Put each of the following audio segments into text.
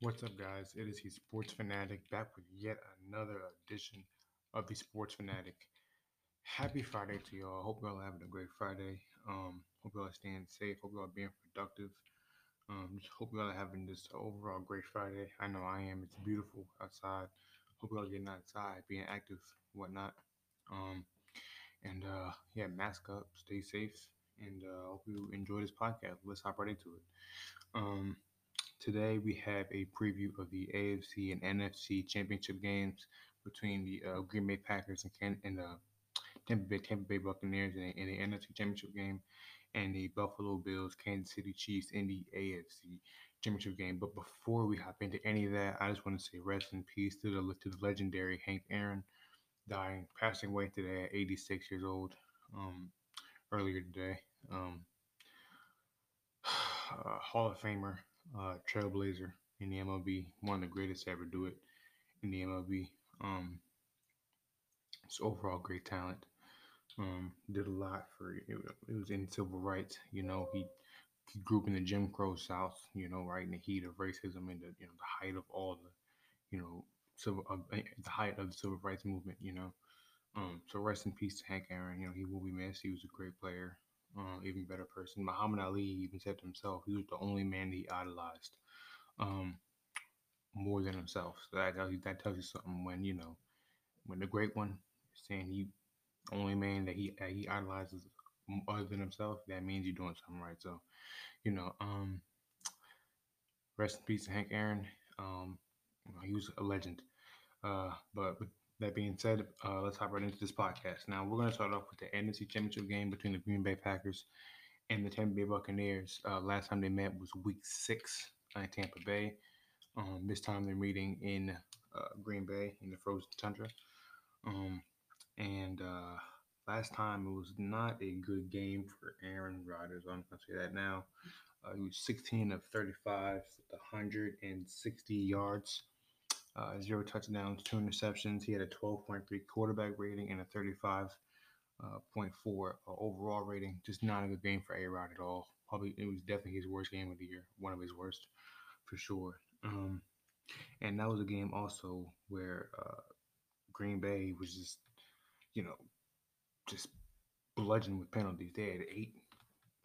What's up, guys? It is he Sports Fanatic back with yet another edition of the Sports Fanatic. Happy Friday to y'all. Hope y'all are having a great Friday. Um, hope y'all staying safe. Hope y'all being productive. Um, just hope y'all are having this overall great Friday. I know I am. It's beautiful outside. Hope y'all getting outside, being active, whatnot. Um, and uh, yeah, mask up, stay safe, and uh, hope you enjoy this podcast. Let's hop right into it. Um, Today we have a preview of the AFC and NFC championship games between the uh, Green Bay Packers and, and the uh, Tampa Bay, Tampa Bay Buccaneers in, in the NFC championship game, and the Buffalo Bills Kansas City Chiefs in the AFC championship game. But before we hop into any of that, I just want to say rest in peace to the to the legendary Hank Aaron, dying, passing away today at 86 years old. Um, earlier today, um, uh, Hall of Famer uh, trailblazer in the MLB, one of the greatest to ever do it in the MLB. Um, it's overall great talent. Um, did a lot for it, it was in civil rights. You know, he, he grew up in the Jim Crow South. You know, right in the heat of racism and the you know the height of all the, you know, civil uh, the height of the civil rights movement. You know, um, so rest in peace to Hank Aaron. You know, he will be missed. He was a great player uh, even better person. Muhammad Ali even said to himself, he was the only man he idolized um, more than himself. So that tells you that tells you something when you know when the great one is saying he only man that he that he idolizes other than himself. That means you're doing something right. So you know, um, rest in peace to Hank Aaron. Um, he was a legend. Uh, but with that being said, uh, let's hop right into this podcast. Now, we're going to start off with the NFC Championship game between the Green Bay Packers and the Tampa Bay Buccaneers. Uh, last time they met was Week Six in Tampa Bay. Um, this time they're meeting in uh, Green Bay in the frozen tundra. Um, and uh, last time it was not a good game for Aaron Rodgers. I'm going to say that now. Uh, he was 16 of 35 with 160 yards uh, zero touchdowns, two interceptions. He had a 12.3 quarterback rating and a 35.4 uh, uh, overall rating. Just not a good game for A Rod at all. Probably it was definitely his worst game of the year, one of his worst for sure. Um, and that was a game also where uh, Green Bay was just, you know, just bludgeoned with penalties. They had eight.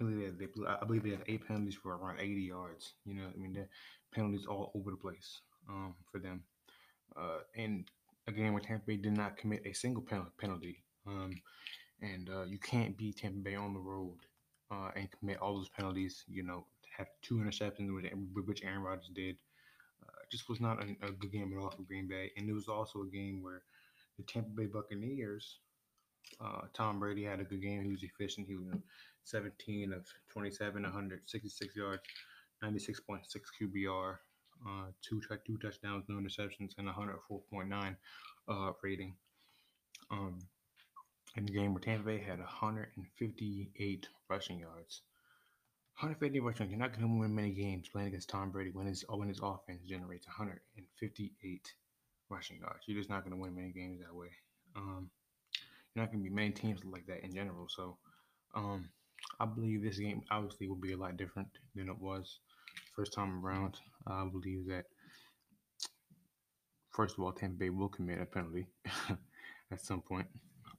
I believe they, had, I believe they had eight penalties for around 80 yards. You know, I mean, the penalties all over the place um, for them. Uh, and again, where Tampa Bay did not commit a single penalty. Um, and uh, you can't beat Tampa Bay on the road uh, and commit all those penalties. You know, have two interceptions, which, which Aaron Rodgers did. Uh, just was not a, a, good game at all for Green Bay. And it was also a game where the Tampa Bay Buccaneers, uh, Tom Brady had a good game. He was efficient. He was 17 of 27, 166 yards, 96.6 QBR uh, two two touchdowns, no interceptions, and 104.9 uh, rating. Um, in the game where Tampa Bay had 158 rushing yards. 150 rushing. Yards, you're not going to win many games playing against Tom Brady when his when his offense generates 158 rushing yards. You're just not going to win many games that way. Um, you're not going to be many teams like that in general. So, um, I believe this game obviously will be a lot different than it was first time around. I believe that first of all, Tampa Bay will commit a penalty at some point.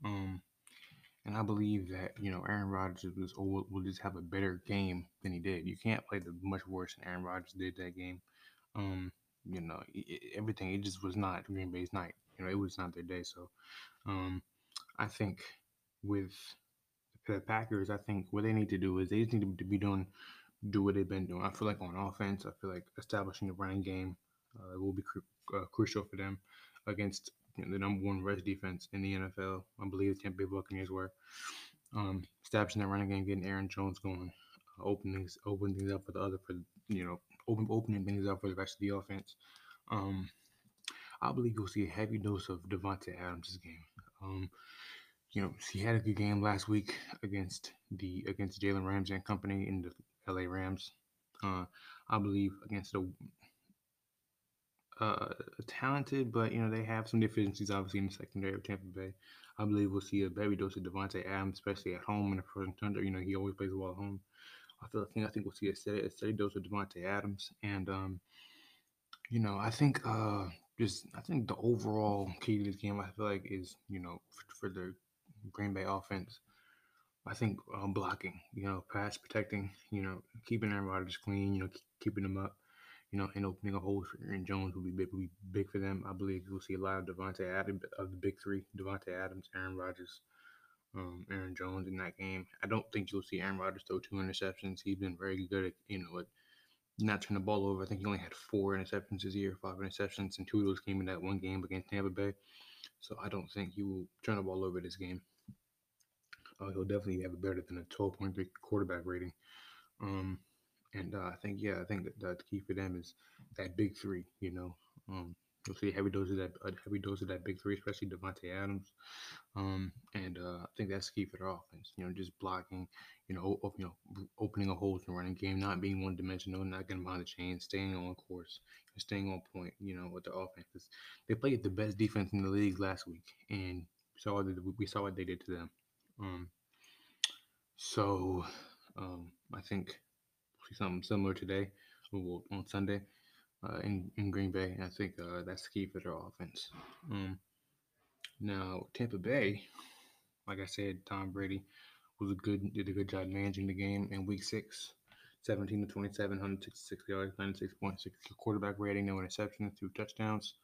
Um, and I believe that you know Aaron Rodgers will, will just have a better game than he did. You can't play the much worse than Aaron Rodgers did that game. Um, you know it, everything. It just was not Green Bay's night. You know it was not their day. So um, I think with the Packers, I think what they need to do is they just need to be doing do what they've been doing. I feel like on offense, I feel like establishing the running game uh, will be cru- uh, crucial for them against you know, the number one rush defense in the NFL. I believe the Tampa Bay Buccaneers were um, establishing the running game, getting Aaron Jones going, uh, opening opening things up for the other for you know open, opening things up for the rest of the offense. Um, I believe you'll see a heavy dose of Davante Adams this game. Um, you know, he had a good game last week against the against Jalen Ramsey and company in the LA Rams. Uh, I believe against a, uh, talented, but you know they have some deficiencies obviously in the secondary of Tampa Bay. I believe we'll see a heavy dose of Davante Adams, especially at home in the first Thunder. You know he always plays well at home. I feel I think I think we'll see a steady, a steady dose of Davante Adams, and um, You know, I think uh just I think the overall key to this game I feel like is you know for, for the Green Bay offense. I think um, blocking, you know, pass protecting, you know, keeping Aaron Rodgers clean, you know, keep, keeping them up, you know, and opening a hole for Aaron Jones will be big, will be big for them. I believe we'll see a lot of Davante Adams of the big three: Davante Adams, Aaron Rodgers, um, Aaron Jones in that game. I don't think you'll see Aaron Rodgers throw two interceptions. He's been very good at you know at not turning the ball over. I think he only had four interceptions this year, five interceptions, and two of those came in that one game against Tampa Bay. So I don't think he will turn the ball over this game. Uh, he'll definitely have a better than a 12.3 quarterback rating. Um, and uh, I think, yeah, I think that, that the key for them is that big three. You know, um, you'll see heavy dose of that, a heavy dose of that big three, especially Davante Adams. Um, and uh, I think that's key for their offense. You know, just blocking, you know, op- you know, opening a hole in the running game, not being one dimensional, not getting behind the chain, staying on course, staying on point. You know, with the offense, they played the best defense in the league last week, and saw they, we saw what they did to them. Um, so um, I think something similar today well, on Sunday uh, in, in Green Bay. I think uh, that's key for their offense. Um, now, Tampa Bay, like I said, Tom Brady was a good did a good job managing the game in Week Six. 17 to 27, 166 yards, 96.6 quarterback rating, no interceptions, two touchdowns,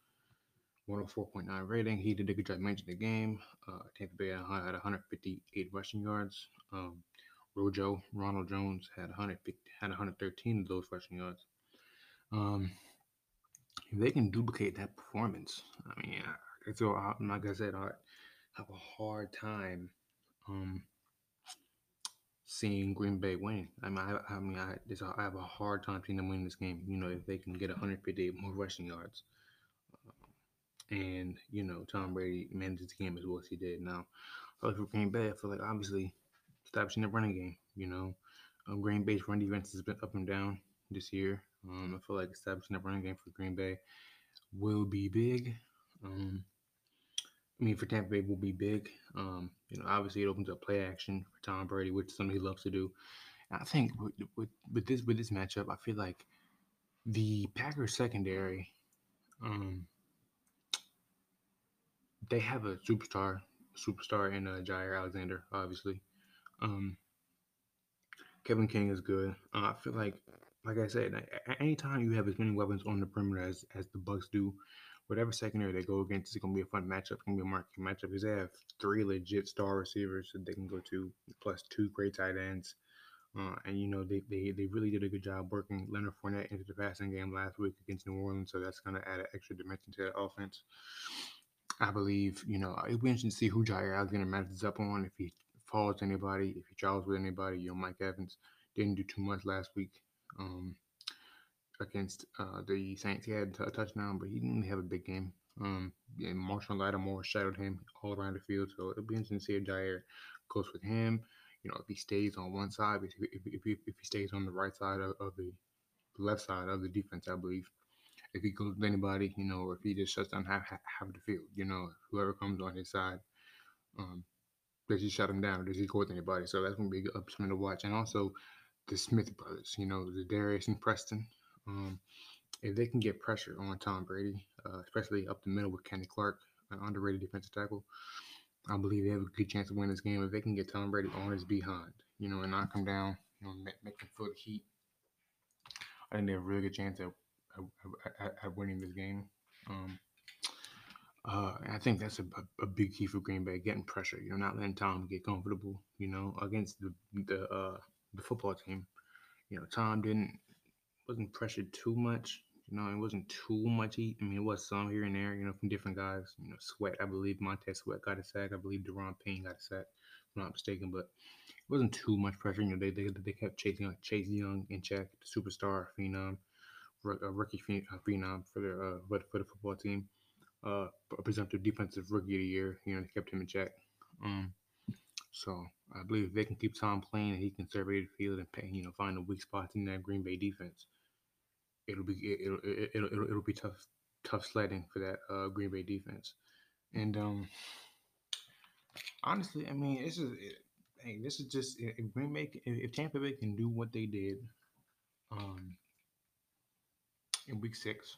104.9 rating. He did a good job managing the game. Uh, Tampa Bay had 158 rushing yards. Um, Rojo, Ronald Jones had 100, had 113 of those rushing yards. Um, if they can duplicate that performance, I mean, so I, like I said, I have a hard time um, seeing Green Bay win. I mean, I, I mean, I, I have a hard time seeing them win this game. You know, if they can get 158 more rushing yards, and you know, Tom Brady managed the game as well as he did. Now, I like for Green Bay, I feel like obviously establishing the running game. You know, um, Green Bay's run defense has been up and down this year. Um, I feel like establishing a running game for Green Bay will be big. Um, I mean, for Tampa Bay will be big. Um, you know, obviously it opens up play action for Tom Brady, which is something he loves to do. And I think with, with, with this with this matchup, I feel like the Packers secondary, um, they have a superstar, superstar in uh, Jaire Alexander, obviously. Um, Kevin King is good. Uh, I feel like, like I said, anytime you have as many weapons on the perimeter as, as the Bucks do, whatever secondary they go against, it's going to be a fun matchup. It's going to be a marquee matchup because they have three legit star receivers that they can go to, plus two great tight ends. Uh, and you know they, they they really did a good job working Leonard Fournette into the passing game last week against New Orleans, so that's going to add an extra dimension to that offense. I believe you know it'll be interesting to see who Jaire Alexander matches up on if he falls to anybody, if he travels with anybody. You know Mike Evans didn't do too much last week um, against uh, the Saints. He had a touchdown, but he didn't really have a big game. Um, and Marshon Lattimore shadowed him all around the field, so it'll be interesting to see if Jaire goes with him you know, if he stays on one side, if, if, if, he, if he stays on the right side of, of, the left side of the defense, I believe. If he goes with anybody, you know, or if he just shuts down half, half of the field, you know, whoever comes on his side, um, does he shut him down does he go with anybody? So that's going to be something to watch. And also the Smith brothers, you know, the Darius and Preston. Um, if they can get pressure on Tom Brady, uh, especially up the middle with Kenny Clark, an underrated defensive tackle, I believe they have a good chance of winning this game if they can get Tom Brady on his behind, you know, and knock him down, you know, make, make him feel the heat. I think they have a really good chance at, at, at winning this game. Um, uh, I think that's a, a, big key for Green Bay, getting pressure. You know, not letting Tom get comfortable. You know, against the the uh, the football team. You know, Tom didn't wasn't pressured too much. You know, it wasn't too much heat. I mean, it was some here and there, you know, from different guys. You know, Sweat, I believe Montez Sweat got a sack. I believe Daron Payne got a sack, if I'm not mistaken. But it wasn't too much pressure. You know, they they, they kept chasing Chase Young in check, the superstar phenom, rookie uh, phenom for the uh, for, the football team, uh, a presumptive defensive rookie of the year. You know, they kept him in check. Um, so I believe if they can keep Tom playing and he can survey the field and pay, you know, find the weak spots in that Green Bay defense, it'll be it'll it'll it'll, it'll be tough tough sledding for that uh, Green Bay defense. And um, honestly, I mean, this is hey, this is just if Green Bay if Tampa Bay can do what they did um, in Week Six,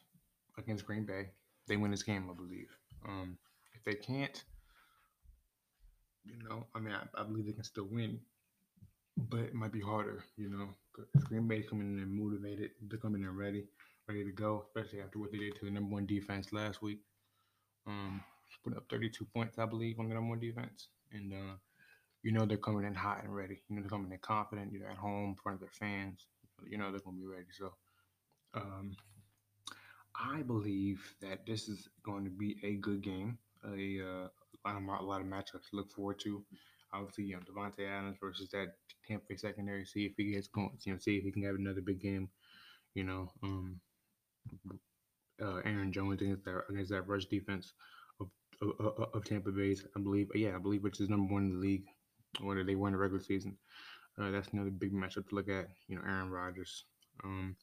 against Green Bay. They win this game, I believe. Um, if they can't, you know, I mean, I, I believe they can still win, but it might be harder, you know, Green Bay coming in motivated, they're coming in ready, ready to go, especially after what they did to the number one defense last week. Um, put up 32 points, I believe, on the number one defense, and uh, you know they're coming in hot and ready. You know they're coming in confident. You're at home in front of their fans. You know they're gonna be ready. So, um, I believe that this is going to be a good game. A, uh, a lot of a lot of matchups to look forward to. Obviously, you know Adams versus that Tampa Bay secondary. See if he gets going. You know, see if he can have another big game. You know, um, uh, Aaron Jones against that against that rush defense of, of, of Tampa Bay's. I believe, yeah, I believe which is number one in the league. Whether they win the regular season, uh, that's another big matchup to look at. You know, Aaron Rodgers um,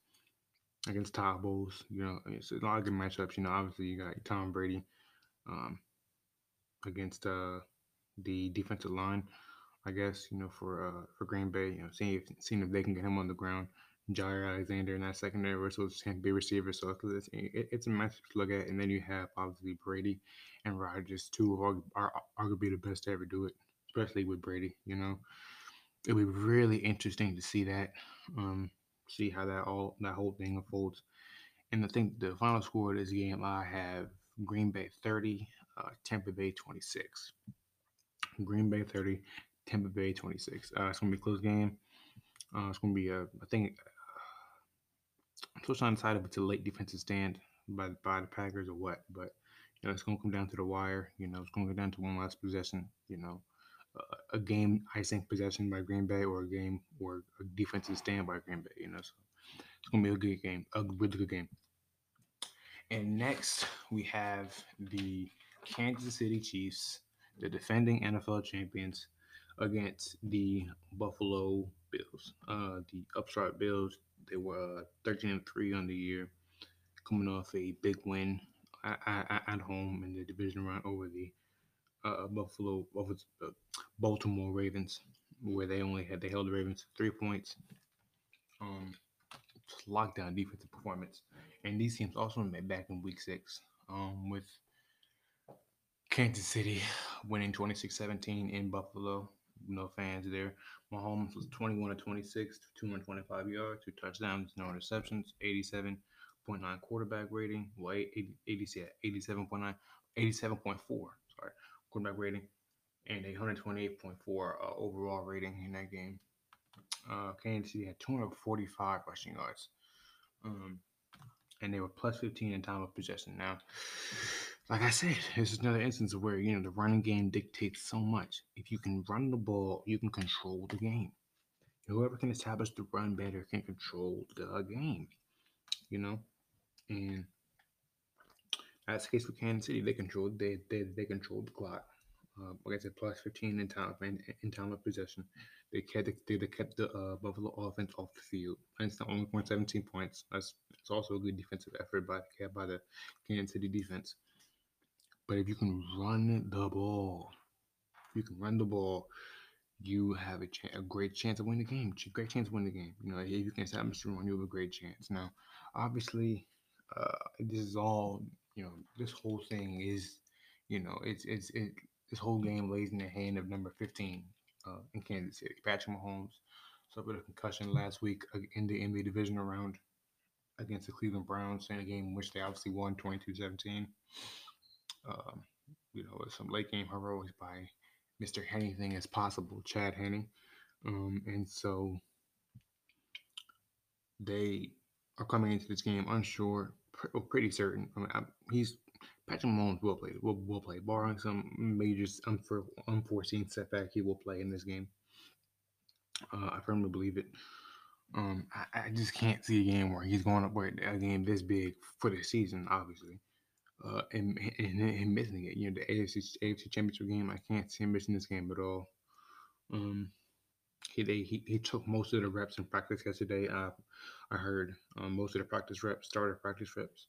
against Todd Bowles. You know, it's a lot of good matchups. You know, obviously you got Tom Brady um, against uh, the defensive line. I guess you know for uh, for Green Bay, you know, seeing if seeing if they can get him on the ground. Jaire Alexander in that secondary versus Tampa Bay receiver. So it's, it's a matchup to look at. And then you have obviously Brady and Rodgers, two of are, are arguably the best to ever do it, especially with Brady. You know, it'll be really interesting to see that, um, see how that all that whole thing unfolds. And I think the final score of this game, I have Green Bay 30, uh, Tampa Bay 26. Green Bay 30, Tampa Bay 26. Uh, it's gonna be a close game. Uh, it's gonna be a, I think, I'm still trying to decide if it's a late defensive stand by by the Packers or what, but you know it's gonna come down to the wire. You know, it's gonna go down to one last possession. You know, uh, a game icing possession by Green Bay or a game or a defensive stand by Green Bay. You know, so it's gonna be a good game, a really good game. And next we have the Kansas City Chiefs, the defending NFL champions, against the Buffalo Bills. Uh, the upstart Bills, they were uh, 13 and 3 on the year, coming off a big win at, at, at home in the division round over the uh, Buffalo, over, uh, Baltimore Ravens, where they only had they held the Ravens three points. Um, lockdown defensive performance, and these teams also met back in Week Six, um, with Kansas City winning 26-17 in Buffalo no fans there. Mahomes was 21 to 26, 225 yards, two touchdowns, no interceptions, 87.9 quarterback rating. Well, 80, 87.9, 87.4, sorry, quarterback rating, and a 128.4 uh, overall rating in that game. Uh, Kansas City had 245 rushing yards. Um, and they were plus 15 in time of possession. Now, like I said, this is another instance of where you know the running game dictates so much. If you can run the ball, you can control the game. Whoever can establish the run better can control the game. You know, and the case with Kansas City. They controlled they they they control the clock. Uh, like I said, plus 15 in time in, in time of possession. They kept they, they kept the uh, Buffalo offense off the field. And it's not only point 17 points. That's it's also a good defensive effort by by the Kansas City defense. But if you can run the ball, you can run the ball, you have a, ch- a great chance of winning the game. Great chance of winning the game. You know, if you can establish the run, you have a great chance. Now, obviously, uh, this is all. You know, this whole thing is, you know, it's it's it. This whole game lays in the hand of number 15 uh, in Kansas City, Patrick Mahomes. Suffered a concussion last week in the NBA division round against the Cleveland Browns in a game in which they obviously won 22-17. Um, you know, some late game heroics by Mr. Anything is possible, Chad Henne. Um, and so they are coming into this game unsure, pretty certain. I mean, I, he's Patrick Mahomes will play, will, will play, barring some major unfor, unforeseen setback. He will play in this game. Uh, I firmly believe it. Um, I, I, just can't see a game where he's going up where a game this big for the season, obviously uh, and, and, and missing it. You know, the AFC, AFC Championship game, I can't see him missing this game at all. Um, he, they, he he took most of the reps in practice yesterday. I heard um, most of the practice reps, started practice reps,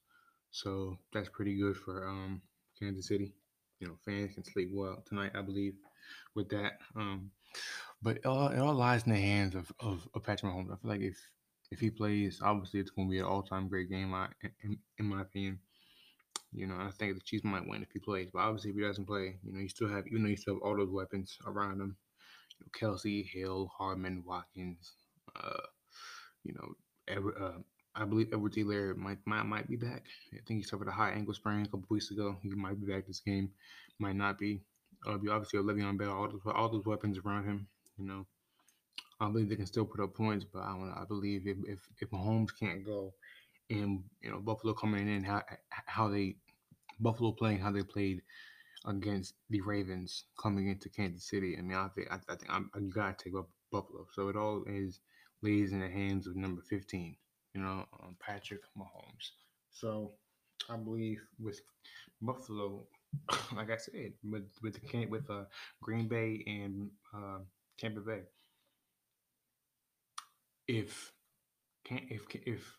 so that's pretty good for um, Kansas City. You know, fans can sleep well tonight, I believe, with that. Um, but it all, it all lies in the hands of, of, of Patrick Mahomes. I feel like if if he plays, obviously it's going to be an all time great game, in, in, in my opinion. You know, I think the Chiefs might win if he plays, but obviously if he doesn't play, you know, you still have, even though you still have all those weapons around him. You Kelce, Hill, Hardman, Watkins. Uh, you know, Edward, uh, I believe Edward Helaire might, might might be back. I think he suffered a high ankle sprain a couple weeks ago. He might be back this game, might not be. Uh, be obviously Le'Veon Bell, all those all those weapons around him. You know, I believe they can still put up points, but I. I believe if if, if Mahomes can't go, and you know Buffalo coming in how how they Buffalo playing how they played against the Ravens coming into Kansas City. I mean, I think I, I think I'm, you gotta take up Buffalo. So it all is lays in the hands of number 15. You know, um, Patrick Mahomes. So I believe with Buffalo, like I said, with with the with uh, Green Bay and uh, Tampa Bay, if can if if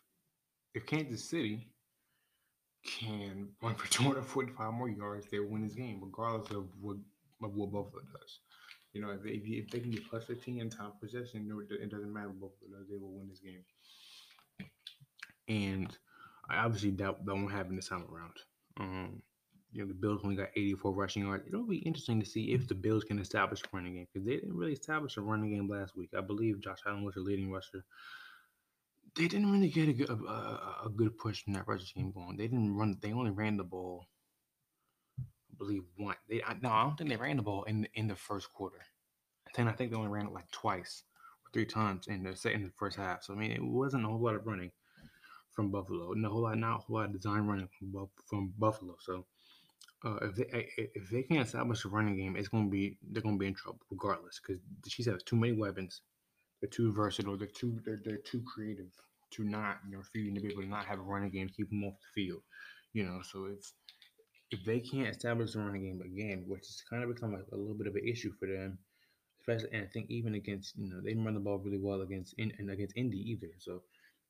if Kansas City can run for 245 more yards, they'll win this game, regardless of what of what Buffalo does. You know, if they, if they can get plus 15 in time possession, it doesn't matter what Buffalo does, they will win this game. And I obviously doubt that won't happen this time around. Um, you know, the Bills only got 84 rushing yards. It'll be interesting to see if the Bills can establish a running game because they didn't really establish a running game last week. I believe Josh Allen was the leading rusher. They didn't really get a good, a, a good push from that rushing game going. They didn't run. They only ran the ball. I believe one. They I, no, I don't think they ran the ball in in the first quarter. I think I think they only ran it like twice or three times in the in the first half. So I mean, it wasn't a whole lot of running from Buffalo. No whole lot, not a whole lot of design running from, from Buffalo. So uh, if they if they can't establish a running game, it's gonna be they're gonna be in trouble regardless because the Chiefs have too many weapons. They're too versatile. They're too they're, they're too creative to not you know for to be able to not have a running game, keep them off the field. You know, so if if they can't establish a running game again, which has kind of become like a little bit of an issue for them, especially and I think even against you know they run the ball really well against in, and against Indy either. So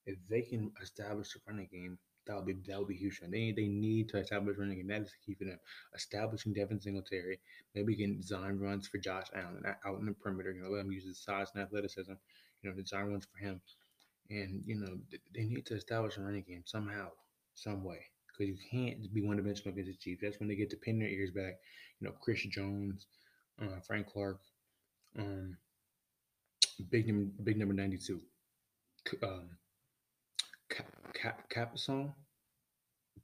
if they can establish a running game, that would be that would be huge. And They they need to establish running game. That is key for them. Establishing Devin Singletary. Maybe can design runs for Josh Allen out in the perimeter. You know, let him use his size and athleticism. You know, design runs for him. And you know, they need to establish a running game somehow, some way. Because you can't be one dimensional against the Chiefs. That's when they get to pin their ears back. You know, Chris Jones, uh, Frank Clark, um, big number, big number ninety two. Um, Cap, Cap,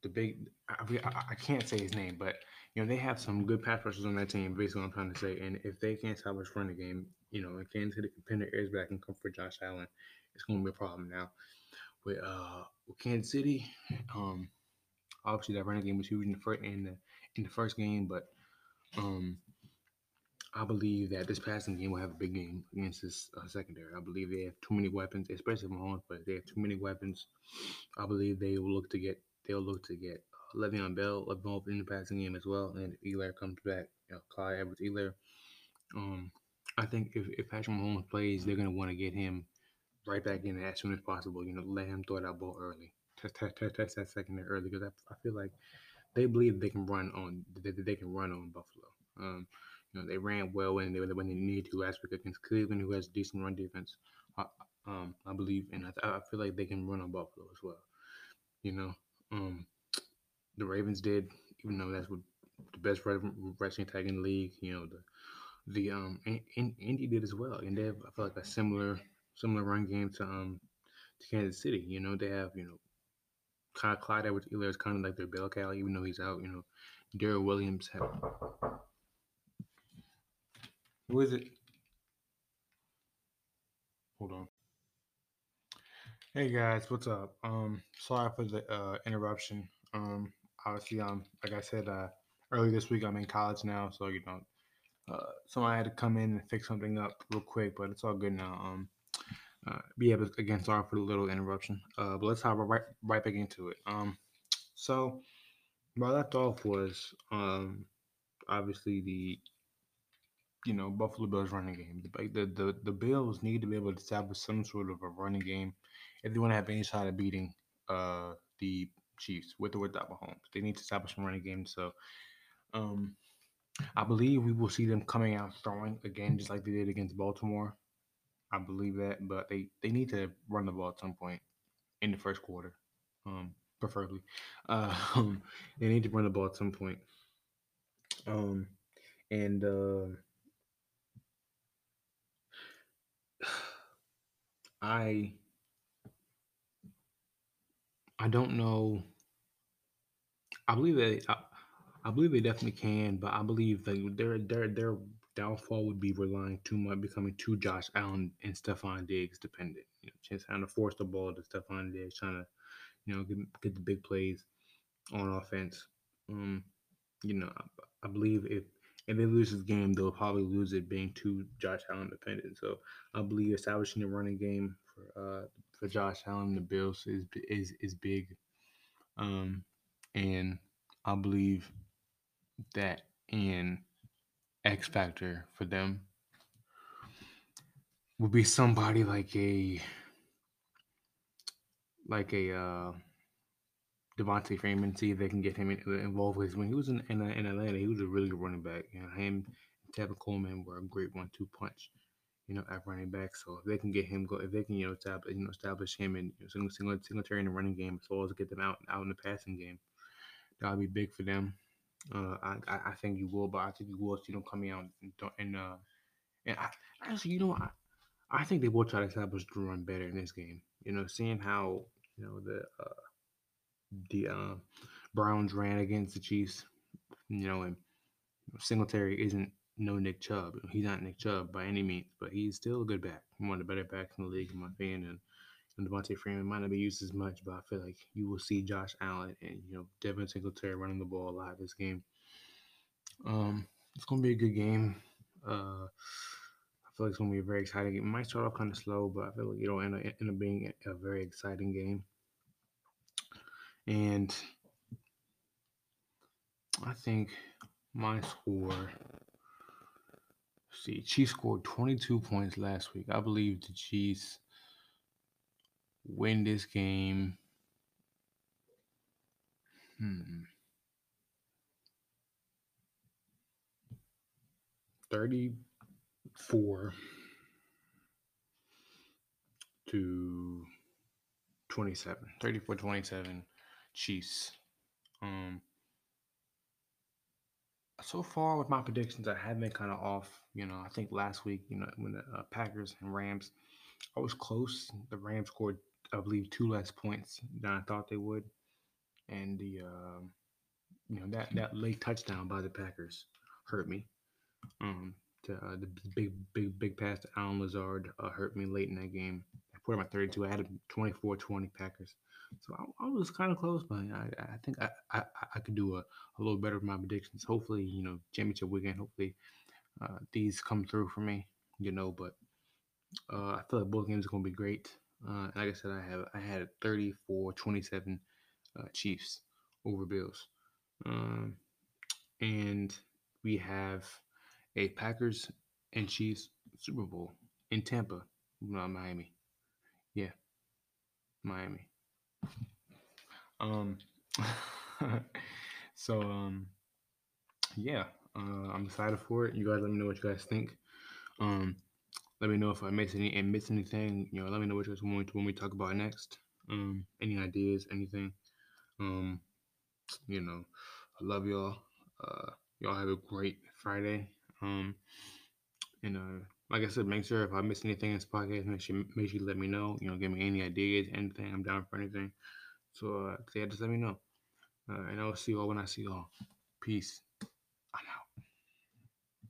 the big I, I, can't say his name, but you know they have some good pass rushers on that team. Basically, I'm trying to say, and if they can't establish running game, you know, and Kansas City can pin their back and come for Josh Allen, it's going to be a problem now. With uh with Kansas City, um, obviously that running game was huge in the first in the in the first game, but um I believe that this passing game will have a big game against this uh, secondary. I believe they have too many weapons, especially Mahomes, but they have too many weapons. I believe they will look to get they'll look to get uh, Le'Veon Bell involved in the passing game as well. And if Helaire comes back, you know, Clyde Edwards Helaire. Um, I think if, if Patrick Mahomes plays, they're gonna want to get him right back in as soon as possible. You know, let him throw that ball early, test test test, test that secondary early because I, I feel like they believe they can run on they, they can run on Buffalo. Um, you know, they ran well when they when they needed to last week against Cleveland, who has decent run defense. I, um, I believe, and I, I feel like they can run on Buffalo as well. You know, um, the Ravens did, even though that's what the best rushing attack in the league. You know, the the um in, Indy did as well, and they have I feel like a similar similar run game to um to Kansas City. You know, they have you know Clyde, Edwards-Helaire is kind of like their bell cow, even though he's out. You know, Darrel Williams have is it? Hold on. Hey guys, what's up? Um, sorry for the uh, interruption. Um, obviously, um, like I said, uh, early this week, I'm in college now, so you know, uh, so I had to come in and fix something up real quick, but it's all good now. Um, uh, yeah, but again, sorry for the little interruption. Uh, but let's hop right right back into it. Um, so where I left off was um, obviously the you know, Buffalo Bills running game. The, the the Bills need to be able to establish some sort of a running game if they want to have any shot at beating uh, the Chiefs with or without Mahomes. They need to establish a running game. So, um, I believe we will see them coming out throwing again, just like they did against Baltimore. I believe that, but they they need to run the ball at some point in the first quarter. Um, preferably. Uh, um, they need to run the ball at some point. Um, and uh, I I don't know. I believe they I, I believe they definitely can, but I believe that their their their downfall would be relying too much, becoming too Josh Allen and Stefon Diggs dependent. You know, just trying to force the ball to Stefon Diggs, trying to you know get, get the big plays on offense. Um, you know, I, I believe if if they lose this game, they'll probably lose it being too Josh Allen dependent. So I believe establishing a running game for uh, for Josh Allen the Bills is is is big. Um, and I believe that in X factor for them would be somebody like a like a uh, Devonta Freeman, see if they can get him involved with. When he was in, in, in Atlanta, he was a really good running back. You know, him and Tevin Coleman were a great one-two punch. You know, at running back. So if they can get him go, if they can you know establish you know establish him and you know, single single Singletary in the running game as well as get them out out in the passing game, that'll be big for them. Uh, I, I think you will, but I think you will see them coming out and, and uh and I, actually you know I I think they will try to establish the run better in this game. You know, seeing how you know the uh, the uh, Browns ran against the Chiefs. You know, and Singletary isn't no Nick Chubb. He's not Nick Chubb by any means, but he's still a good back. One of the better backs in the league, in my opinion. And, and Devonta Freeman might not be used as much, but I feel like you will see Josh Allen and you know Devin Singletary running the ball a lot this game. Um, it's gonna be a good game. Uh, I feel like it's gonna be a very exciting game. It might start off kind of slow, but I feel like it'll end up, end up being a very exciting game. And I think my score. See, Chiefs scored 22 points last week. I believe the Chiefs win this game. Hmm. 34 to 27. 34 27 Chiefs. Um, so far with my predictions, I have been kind of off. You know, I think last week, you know, when the uh, Packers and Rams, I was close. The Rams scored, I believe, two less points than I thought they would, and the, uh, you know, that that late touchdown by the Packers hurt me. Um, to, uh, the big, big, big pass to Allen Lazard uh, hurt me late in that game. I put him at 32. I had a 24-20 Packers. So I, I was kind of close, but I, I think I, I, I could do a, a little better with my predictions. Hopefully, you know, championship weekend, hopefully uh, these come through for me, you know, but uh, I feel like both games are going to be great. Uh, like I said, I have I had 34-27 uh, Chiefs over Bills. Um, and we have a Packers and Chiefs Super Bowl in Tampa, not Miami. Yeah, Miami. Um, so um, yeah, uh, I'm excited for it. You guys, let me know what you guys think. Um, let me know if I miss any miss anything. You know, let me know what you guys want when we talk about next. Um, any ideas, anything. Um, you know, I love y'all. Uh, y'all have a great Friday. Um, and uh, like I said, make sure if I miss anything in this podcast, make sure make sure you let me know. You know, give me any ideas, anything. I'm down for anything. So uh, yeah, just let me know. Uh, and I'll see you all when I see you all. Peace.